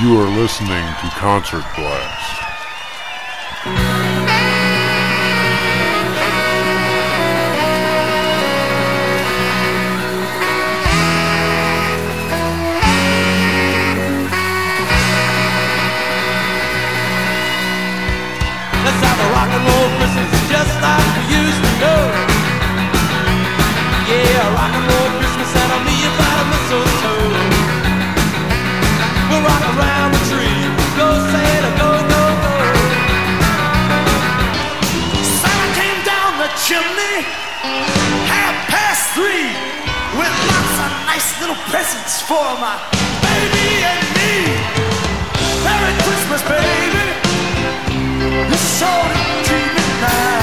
You are listening to Concert Blast. Presents for my baby and me. Merry Christmas, baby. Sure did treat me nice.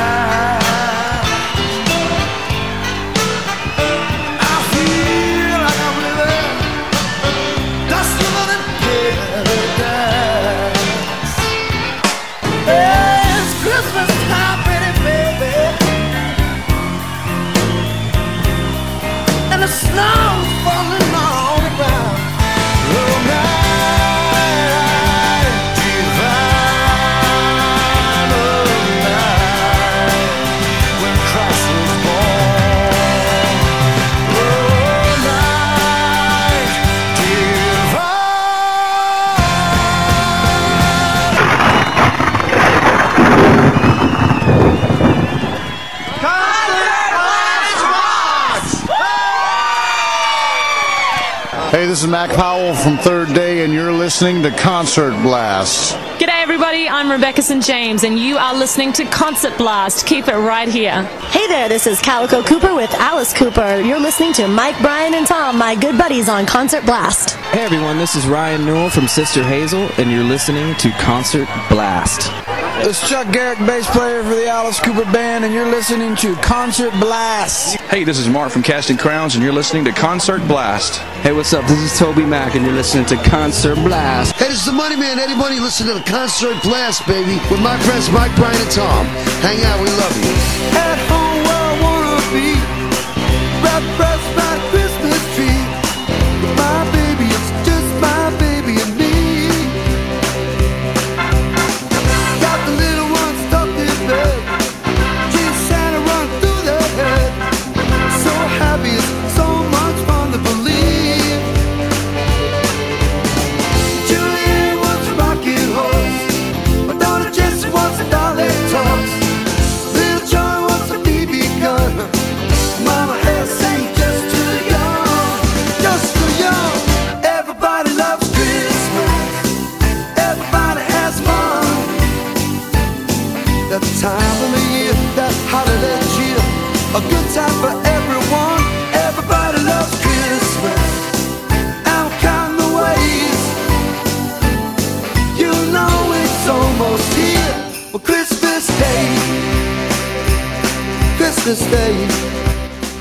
From Third Day, and you're listening to Concert Blast. G'day, everybody. I'm Rebecca St. James, and you are listening to Concert Blast. Keep it right here. Hey there, this is Calico Cooper with Alice Cooper. You're listening to Mike, Brian, and Tom, my good buddies on Concert Blast. Hey everyone, this is Ryan Newell from Sister Hazel, and you're listening to Concert Blast. It's Chuck Garric, bass player for the Alice Cooper Band, and you're listening to Concert Blast. Hey, this is Mark from Casting Crowns, and you're listening to Concert Blast. Hey, what's up? This is Toby Mac, and you're listening to Concert Blast. Hey, this is the Money Man, Eddie Money. Listen to the Concert Blast, baby, with my friends Mike, Brian, and Tom. Hang out, we love you. At home where I wanna be, wrapped across Christmas Day.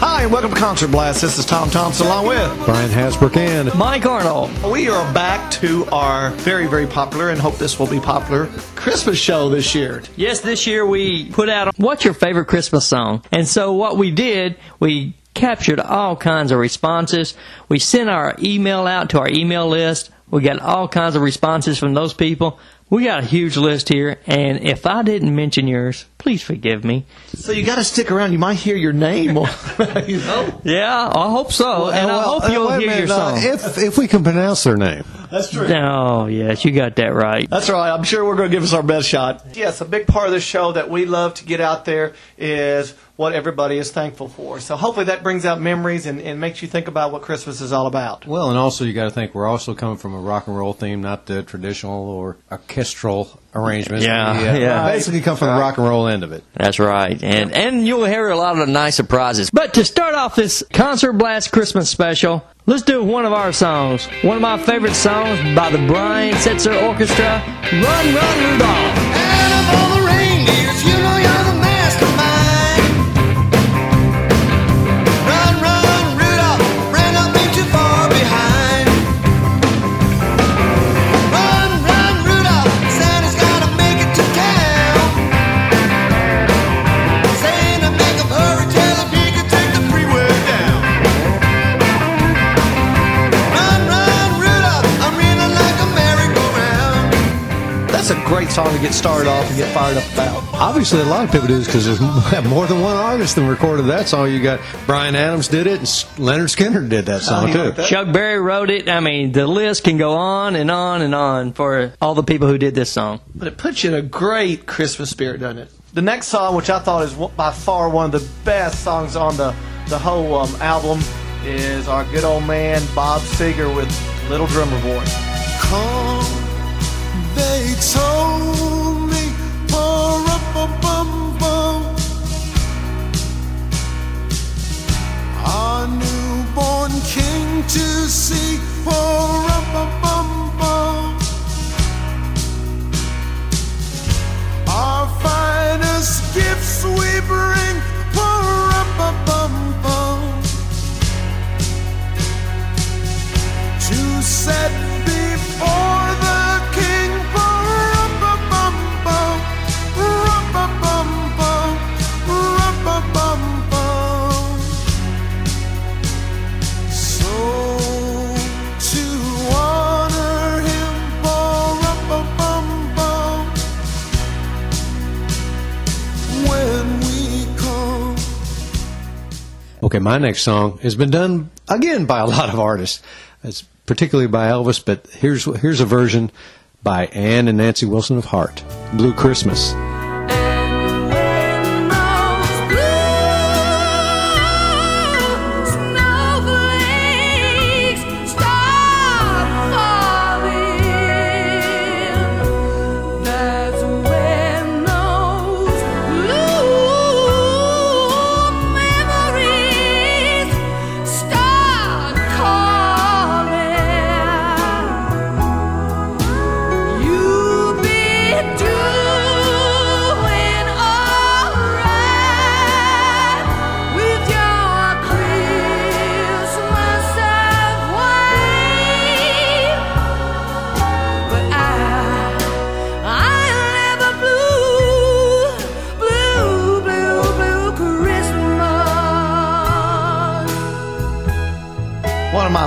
Hi, and welcome to Concert Blast. This is Tom Thompson along with Brian Hasbrook and Mike Arnold. We are back to our very, very popular, and hope this will be popular, Christmas show this year. Yes, this year we put out what's your favorite Christmas song? And so what we did, we captured all kinds of responses. We sent our email out to our email list. We got all kinds of responses from those people. We got a huge list here, and if I didn't mention yours, please forgive me. So you got to stick around. You might hear your name. you know? Yeah, I hope so, and I Well, hope you'll hear minute, your uh, song. if if we can pronounce their name. That's true. Oh, yes, you got that right. That's right. I'm sure we're going to give us our best shot. Yes, a big part of the show that we love to get out there is what everybody is thankful for. So hopefully that brings out memories and, and makes you think about what Christmas is all about. Well, and also you got to think we're also coming from a rock and roll theme, not the traditional or orchestral arrangements. Yeah, we, uh, yeah. Basically, come from the rock and roll end of it. That's right. And and you'll hear a lot of nice surprises. But to start off this Concert Blast Christmas special, let's do one of our songs. One of my favorite songs by the Brian Setzer Orchestra, Run Run Rudolph. Great song to get started off and get fired up about. Obviously, a lot of people do this because there's more than one artist that recorded that song. You got Bryan Adams did it, and Lynyrd Skynyrd did that song too. Chuck Berry wrote it. I mean, the list can go on and on and on for all the people who did this song. But it puts you in a great Christmas spirit, doesn't it? The next song, which I thought is by far one of the best songs on the, the whole um, album, is our good old man Bob Seger with Little Drummer Boy. Come, they told me, for a bum my next song has been done again by a lot of artists. It's particularly by Elvis, but here's here's a version by Ann and Nancy Wilson of Heart, Blue Christmas.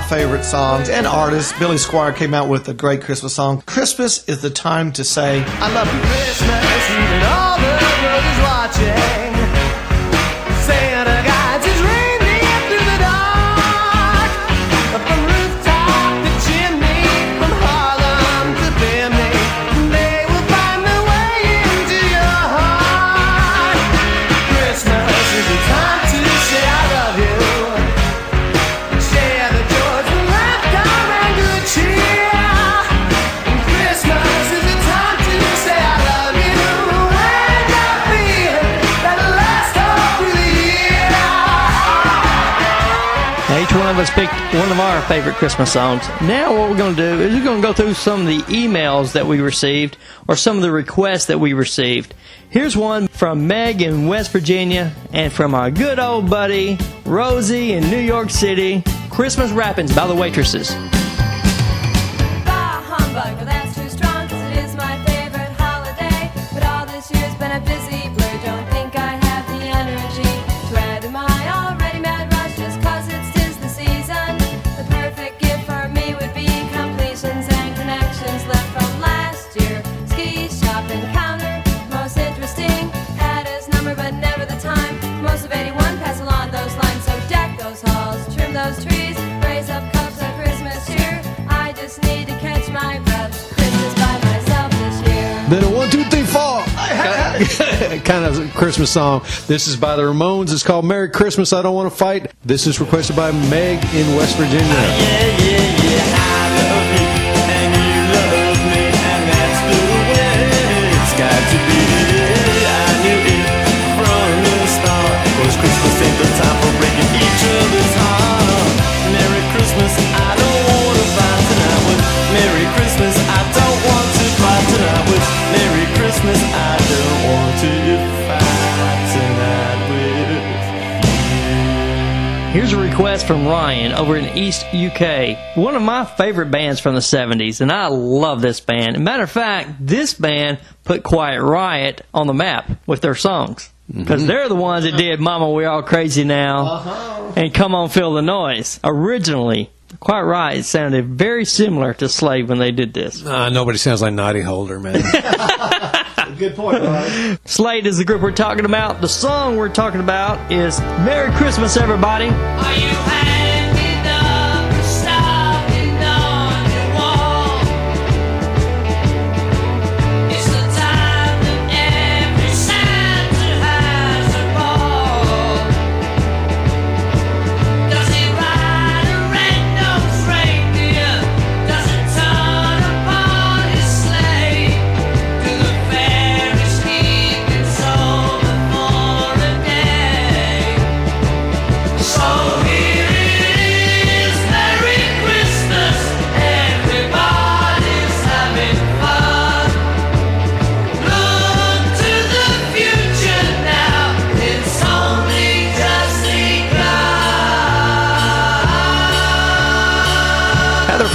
Favorite songs and artists, Billy Squier, came out with a great Christmas song. Christmas is the time to say, I love you. Christmas, of us picked one of our favorite Christmas songs. Now, what we're going to do is we're going to go through some of the emails that we received or some of the requests that we received. Here's one from Meg in West Virginia and from our good old buddy Rosie in New York City. Christmas wrappings by the waitresses. Kind of Christmas song. This is by the Ramones. It's called Merry Christmas. I don't want to fight. This is requested by Meg in West Virginia. Here's a request from Ryan over in East UK. One of my favorite bands from the 70s, and I love this band. Matter of fact, this band put Quiet Riot on the map with their songs. Because they're the ones that did Mama We're All Crazy Now and Come On Feel the Noise. Originally, Quiet Riot. It sounded very similar to Slade when they did this. Uh, nobody sounds like Noddy Holder, man. Good point, Brian. Slade is the group we're talking about. The song we're talking about is Merry Christmas, everybody.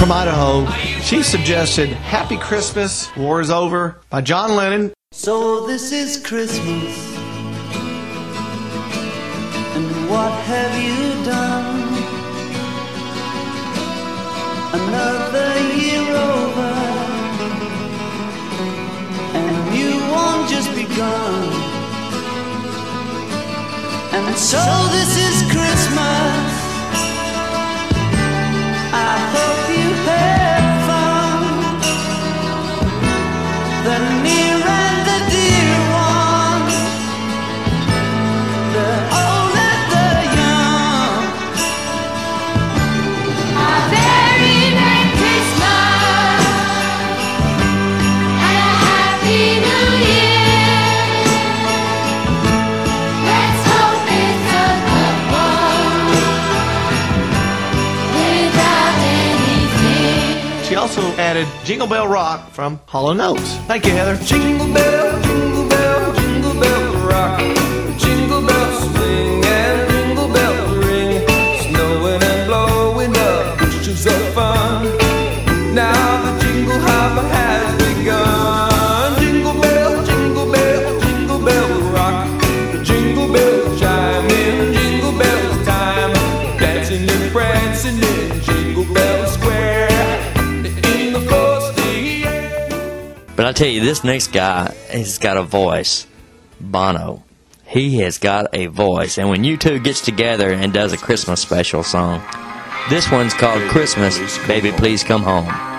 From Idaho, she suggested Happy Christmas, War is Over by John Lennon. So this is Christmas. And what have you done? Another year over. And new one just begun. And so this is added Jingle Bell Rock from Hall and Oates. Thank you, Heather. Jingle bell, jingle bell, jingle bell rock. I tell you, this next guy has got a voice. Bono. He has got a voice. And when U2 gets together and does a Christmas special song, this one's called Christmas, Baby Please Come Home.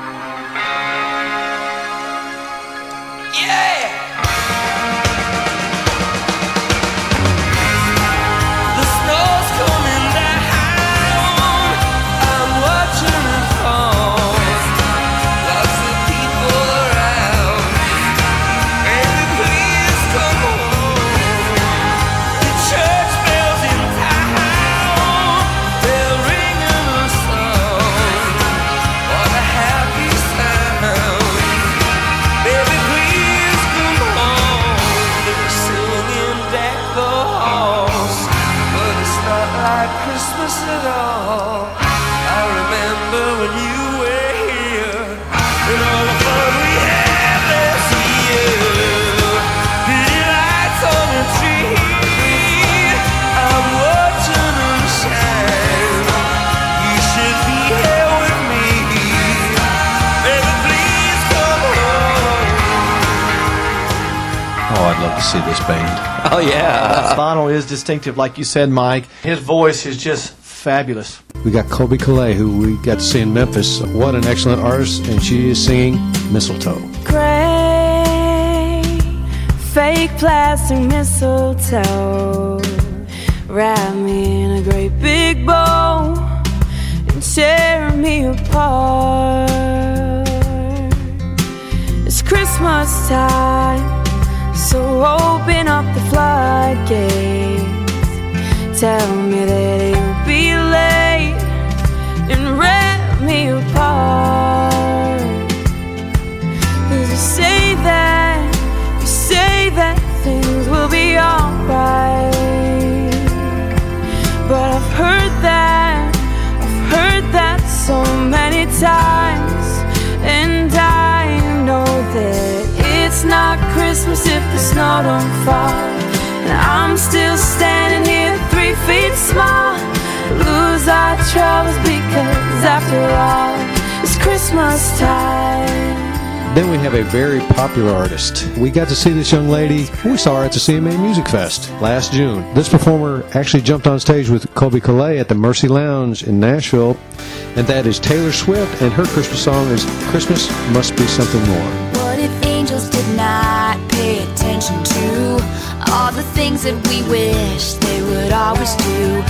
Oh, yeah. Bono is distinctive, like you said, Mike. His voice is just fabulous. We got Colbie Caillat, who we got to see in Memphis. What an excellent artist, and she is singing Mistletoe. gray, fake plastic mistletoe. Wrap me in a great big bow and tear me apart. It's Christmas time, so open up the floodgates. Tell me that you'll be late and rip me apart. Cause you say that, you say that things will be alright. Christmas if the snow don't fall. And I'm still standing here, three feet small, lose our troubles because after all, it's Christmas time. Then we have a very popular artist. We got to see this young lady. We saw her at the CMA Music Fest last June. This performer actually jumped on stage with Colbie Caillat at the Mercy Lounge in Nashville, and that is Taylor Swift, and her Christmas song is Christmas Must Be Something More. Attention to all the things that we wish they would always do?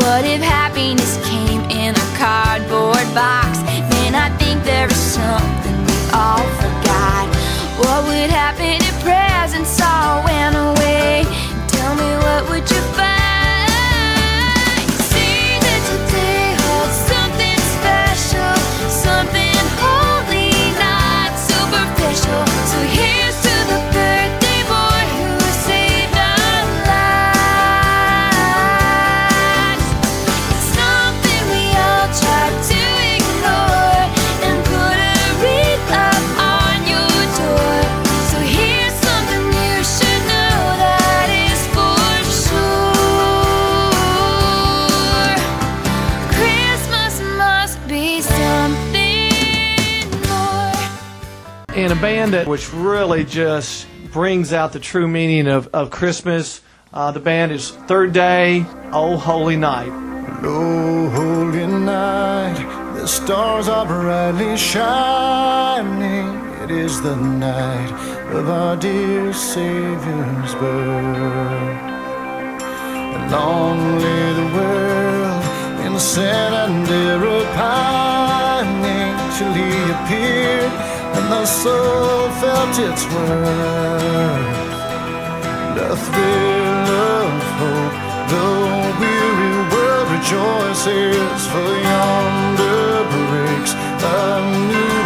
What if happiness came in a cardboard box? Then I think there is something we all forgot. What would happen if presents all went away? Which really just brings out the true meaning of, of Christmas. Uh, the band is Third Day, Oh Holy Night. Oh, holy night, the stars are brightly shining. It is the night of our dear Savior's birth. Long lay the world in sin and error pining till he appeared, the soul felt its worth. The thrill of hope, the weary world rejoices, for yonder breaks a new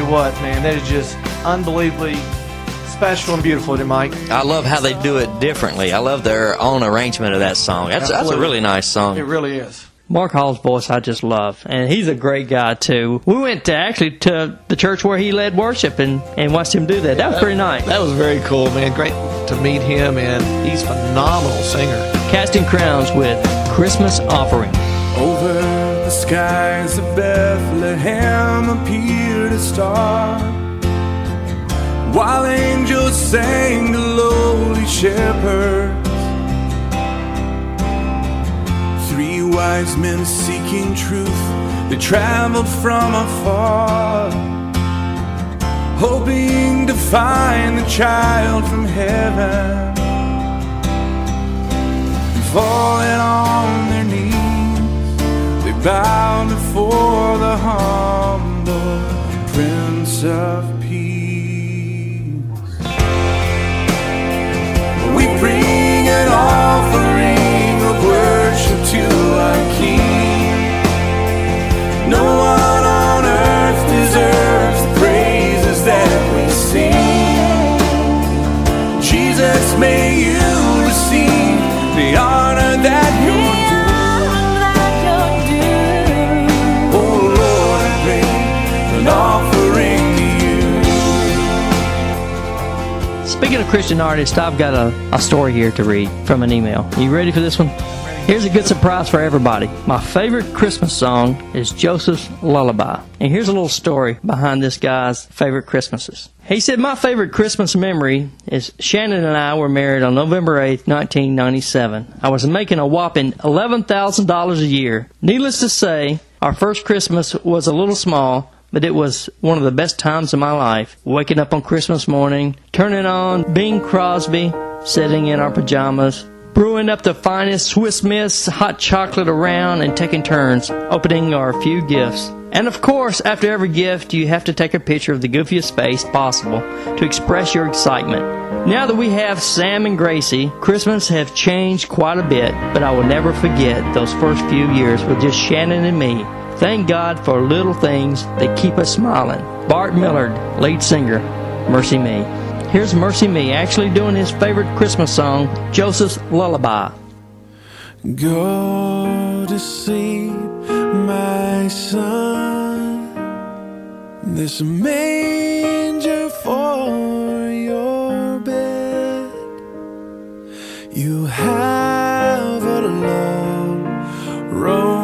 you what, man, that is just unbelievably special and beautiful, isn't Mike? I love how they do it differently. I love their own arrangement of that song. That's, that's a really nice song. It really is. Mark Hall's voice I just love, and he's a great guy too. We went to actually to the church where he led worship and, and watched him do that. That was pretty nice. That was very cool, man. Great to meet him, and he's a phenomenal singer. Casting Crowns with Christmas Offering. Over the skies of Bethlehem appeared a star. While angels sang to lowly shepherds, three wise men seeking truth, they traveled from afar, hoping to find the child from heaven. Falling on their knees, they bowed before the humble Of Peace. We bring an offering of worship to our King. No one on earth deserves Speaking of Christian artists, I've got a, a story here to read from an email. You ready for this one? Here's a good surprise for everybody. My favorite Christmas song is Joseph's Lullaby. And here's a little story behind this guy's favorite Christmases. He said, My favorite Christmas memory is Shannon and I were married on November 8th, 1997. I was making a whopping $11,000 a year. Needless to say, our first Christmas was a little small, but it was one of the best times of my life. Waking up on Christmas morning, turning on Bing Crosby, sitting in our pajamas, brewing up the finest Swiss Miss hot chocolate around, and taking turns opening our few gifts. And of course, after every gift, you have to take a picture of the goofiest face possible to express your excitement. Now that we have Sam and Gracie, Christmas have changed quite a bit, but I will never forget those first few years with just Shannon and me Thank God for little things that keep us smiling. Bart Millard, lead singer, MercyMe. Here's MercyMe actually doing his favorite Christmas song, Joseph's Lullaby. Go to sleep, my son. This manger for your bed. You have a long road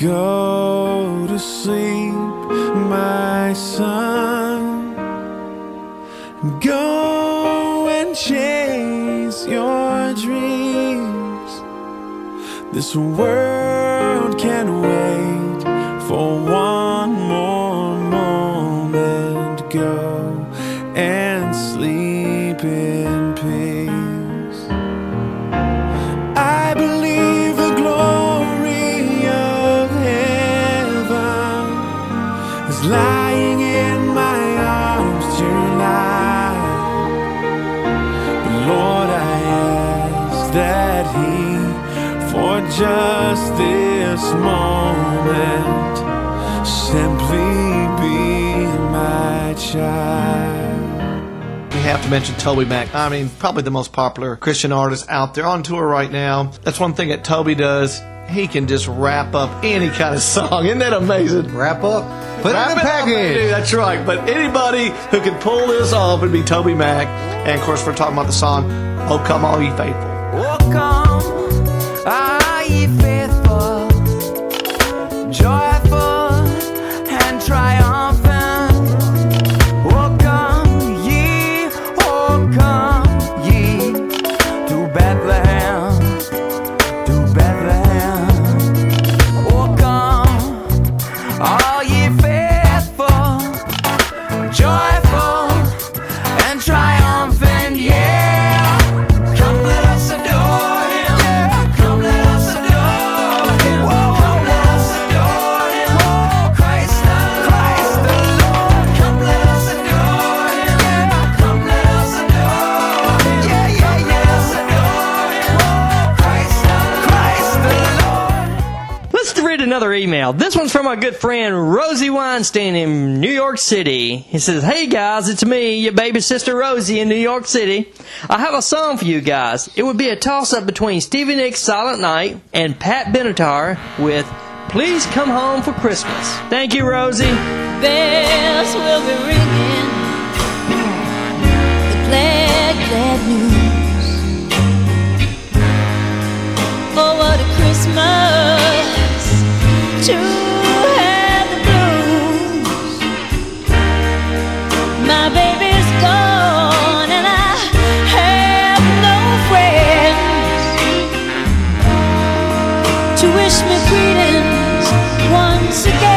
Go to sleep, my son. Go and chase your dreams. This world just this moment, simply be my child. We have to mention Toby Mac. I mean, probably the most popular Christian artist out there on tour right now. That's one thing that Toby does. He can just wrap up any kind of song. Isn't that amazing? Wrap up. Put it Wrap in a package. baby. That's right. But anybody who can pull this off would be Toby Mac. And of course, we're talking about the song "Oh Come All Ye Faithful." Oh, come, are ye faithful, joyful, This one's from our good friend Rosie Weinstein in New York City. He says, Hey guys, it's me, your baby sister Rosie in New York City. I have a song for you guys. It would be a toss up between Stevie Nicks' Silent Night and Pat Benatar with Please Come Home for Christmas. Thank you, Rosie. bells will be ringing. The glad, glad news. Oh, what a Christmas to have no baby's born and I have no friends to wish me greetings once again.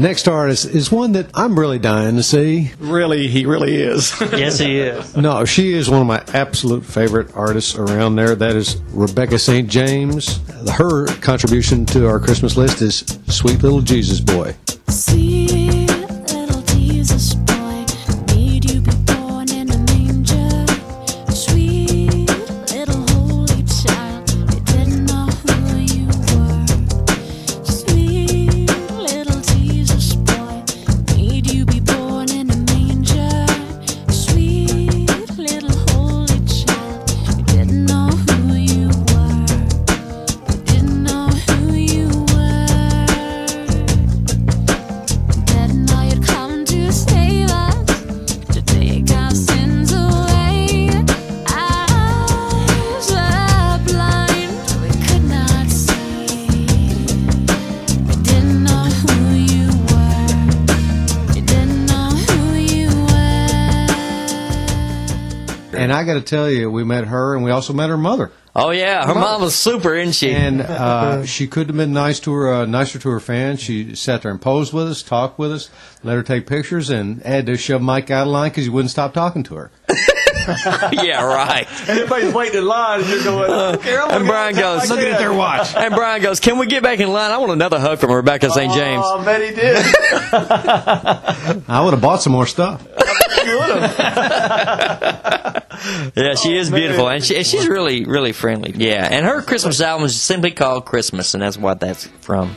Next artist is one that I'm really dying to see. Really, he really is. yes, he is. No, she is one of my absolute favorite artists around there. That is Rebecca St. James. Her contribution to our Christmas list is Sweet Little Jesus Boy. Sweet got to tell you, we met her, and we also met her mother. Oh yeah, her Mom. mom was super, isn't she? And uh, she could have been nice to her, uh, nicer to her fans. She sat there and posed with us, talked with us, let her take pictures, and had to shove Mike out of line because he wouldn't stop talking to her. yeah, right. And everybody's waiting in line, and you're going, uh, okay, I'm And Brian goes, Brian get goes, my kid. And Brian goes, "Can we get back in line? I want another hug from Rebecca St. Oh, James." Oh, I bet he did. I would have bought some more stuff. Yeah, she Oh, is beautiful, and, she, and she's really, really friendly. Yeah, and her Christmas album is simply called Christmas, and that's what that's from.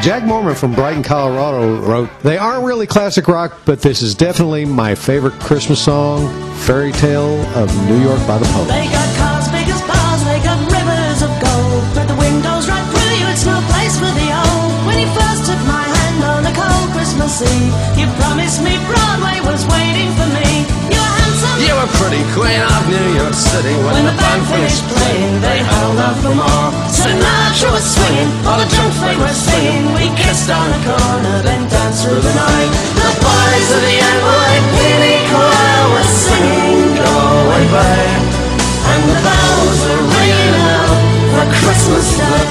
Jack Mormon from Brighton, Colorado wrote, They aren't really classic rock, but this is definitely my favorite Christmas song, Fairy Tale of New York by the Pogues. They got cars big as bars, they got rivers of gold. But the windows right through you, it's no place for the old. When you first took my hand on a cold Christmas Eve, you promised me Broadway was waiting for me. Were pretty queen of New York City when, the band finished playing. They held out for more. Sinatra was swinging, all the drunk folk were singing. We kissed on the corner, then danced through the night. The boys of the NYPD choir were singing "Go Away Babe," and the bells were ringing out for Christmas Day.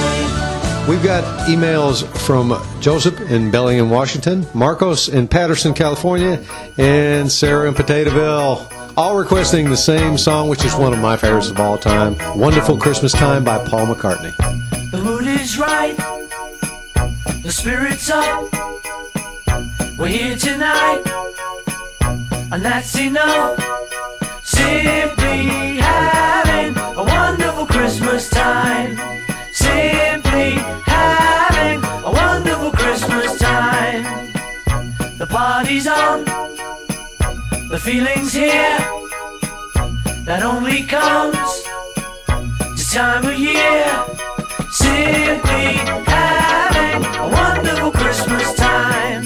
We've got emails from Joseph in Bellingham, Washington, Marcos in Patterson, California, and Sarah in Potatoeville. All requesting the same song, which is one of my favorites of all time Wonderful Christmas Time by Paul McCartney. The mood is right, the spirit's up. We're here tonight, and that's enough. Simply having a wonderful Christmas time. Simply having a wonderful Christmas time. The party's on, the feeling's here. That only comes this time of year. Simply having a wonderful Christmas time.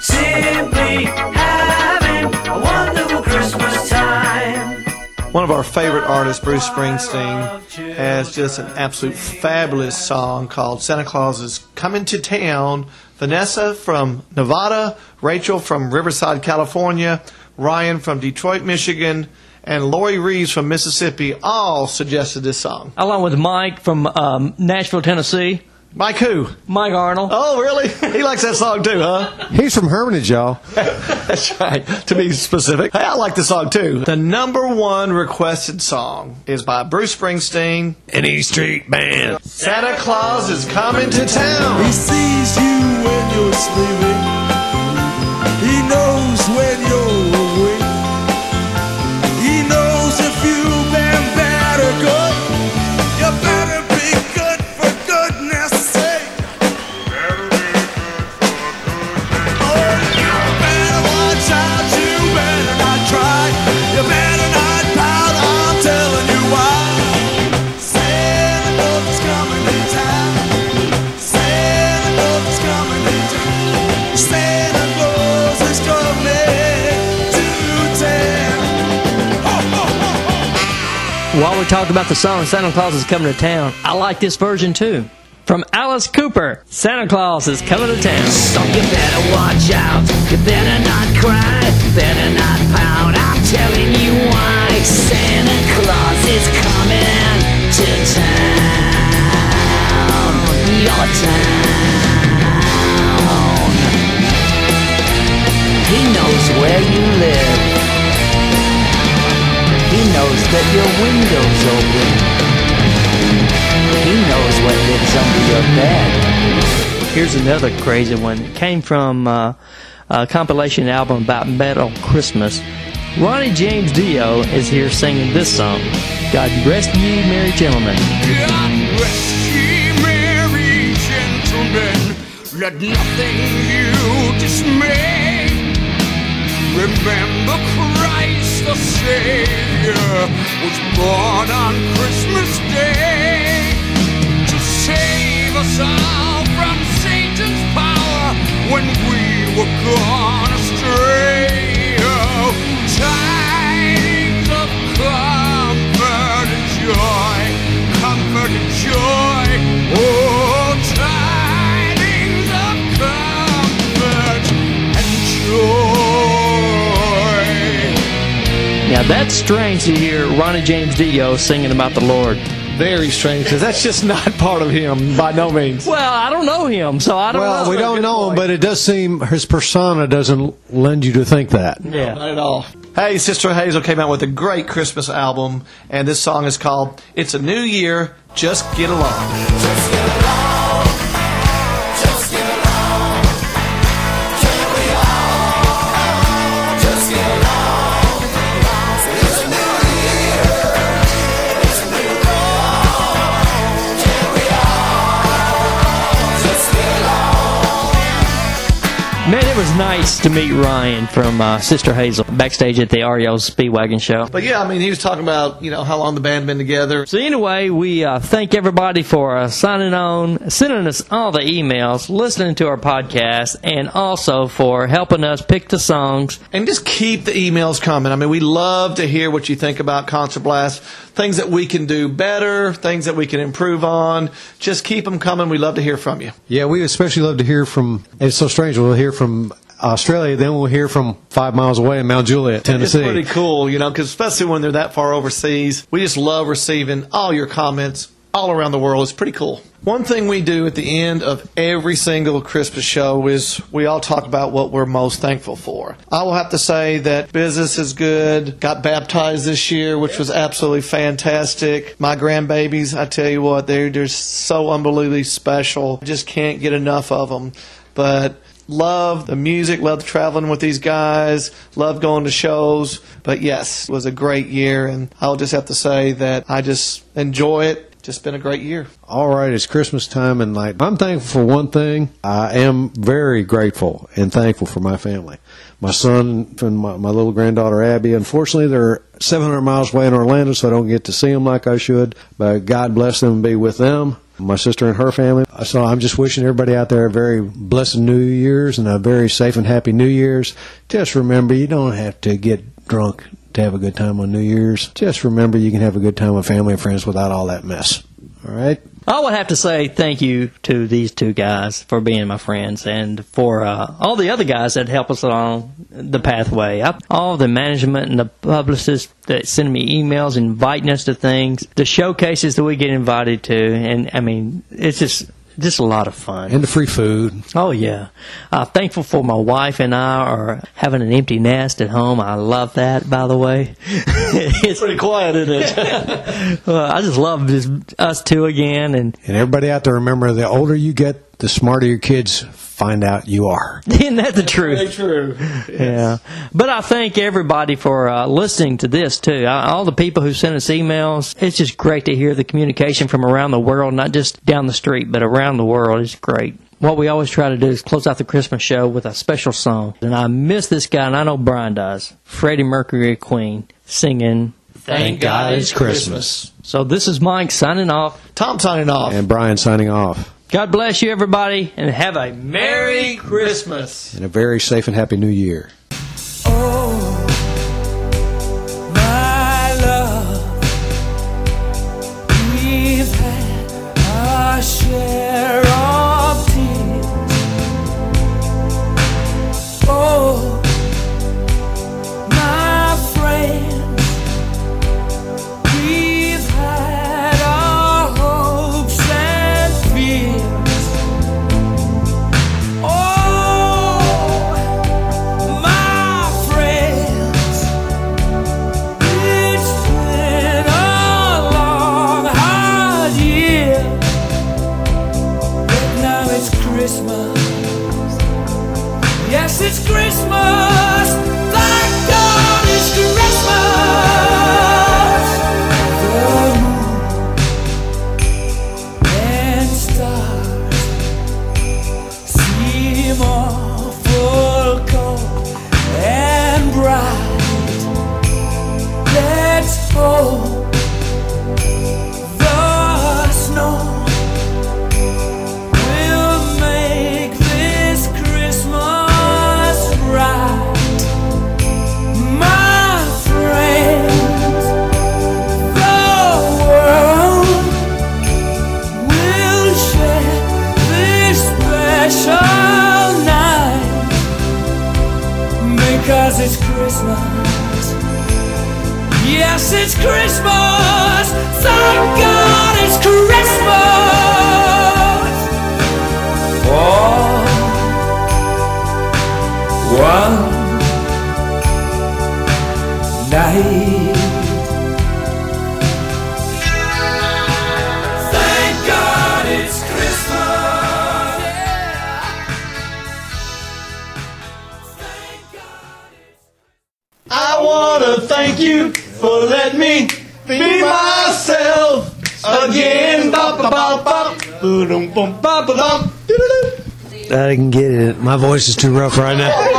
Simply having a wonderful Christmas time. One of our favorite artists, Bruce Springsteen, has just an absolute fabulous song called Santa Claus is Coming to Town. Vanessa from Nevada, Rachel from Riverside, California, Ryan from Detroit, Michigan, and Lori Reeves from Mississippi all suggested this song. Along with Mike from um, Nashville, Tennessee. Mike who? Mike Arnold. Oh, really? He likes that song too, huh? He's from Hermitage, y'all. That's right. To be specific, hey, I like the song too. The number one requested song is by Bruce Springsteen and E Street Band. Santa Claus is coming to town. He sees you when you're sleeping. While we talk about the song Santa Claus is Coming to Town, I like this version too. From Alice Cooper, Santa Claus is Coming to Town. You better watch out. You better not cry. Better not pout. I'm telling you why. Santa Claus is coming to town. Your town. He knows where you live. He knows that your window's open. He knows what lives under your bed. Here's another crazy one. It came from uh, a compilation album about Metal Christmas. Ronnie James Dio is here singing this song. God rest ye merry gentlemen. God rest ye merry gentlemen, let nothing you dismay. Remember Christ the Savior was born on Christmas Day to save us all from Satan's power when we were gone astray. Oh, tidings of comfort and joy, comfort and joy. Oh, Now that's strange to hear Ronnie James Dio singing about the Lord. Very strange because that's just not part of him by no means. Well, I don't know him, so I don't know. Well, know. we don't know him, but it does seem his persona doesn't lend you to think that. Yeah. Not at all. Hey, Sister Hazel came out with a great Christmas album, and this song is called It's a New Year, Just Get Along. Was nice to meet Ryan from uh, Sister Hazel backstage at the REO Speedwagon show. But yeah, I mean, he was talking about, you know, how long the band been together. So anyway, we uh, thank everybody for uh, signing on, sending us all the emails, listening to our podcast, and also for helping us pick the songs. And just keep the emails coming. I mean, we love to hear what you think about Concert Blast, things that we can do better, things that we can improve on. Just keep them coming. We love to hear from you. Yeah, we especially love to hear from. It's so strange. We'll hear from Australia, then we'll hear from five miles away in Mount Juliet, Tennessee. It's pretty cool, you know, because especially when they're that far overseas, we just love receiving all your comments all around the world. It's pretty cool. One thing we do at the end of every single Christmas show is we all talk about what we're most thankful for. I will have to say that business is good. Got baptized this year, which was absolutely fantastic. My grandbabies, I tell you what, they're just so unbelievably special. I just can't get enough of them. But love the music, love traveling with these guys, love going to shows. But yes, it was a great year, and I'll just have to say that I just enjoy it. Just been a great year. All right, it's Christmas time, and like I'm thankful for one thing. I am very grateful and thankful for my family. My son and my, my little granddaughter Abby. Unfortunately, they're 700 miles away in Orlando, so I don't get to see them like I should. But God bless them and be with them. My sister and her family. So I'm just wishing everybody out there a very blessed New Year's and a very safe and happy New Year's. Just remember, you don't have to get drunk to have a good time on New Year's. Just remember, you can have a good time with family and friends without all that mess. All right. I would have to say thank you to these two guys for being my friends and for uh, all the other guys that help us along the pathway. I, all the management and the publicists that send me emails inviting us to things, the showcases that we get invited to, and I mean, it's just just a lot of fun. And the free food. Oh yeah, uh, thankful for my wife and I are having an empty nest at home. I love that, by the way. it's pretty quiet, isn't it? well, I just love just us two again, and And everybody out there, remember, the older you get, the smarter your kids find out you are. isn't that the truth? true. Yeah, but I thank everybody for uh, listening to this too. I, all the people who send us emails, it's just great to hear the communication from around the world, not just down the street, but around the world. It's great. What we always try to do is close out the Christmas show with a special song, and I miss this guy, and I know Brian does. Freddie Mercury, Queen, singing. Thank God it's Christmas. So this is Mike signing off. Tom signing off. And Brian signing off. God bless you, everybody, and have a Merry Christmas. And a very safe and happy new year. Voice is too rough right now.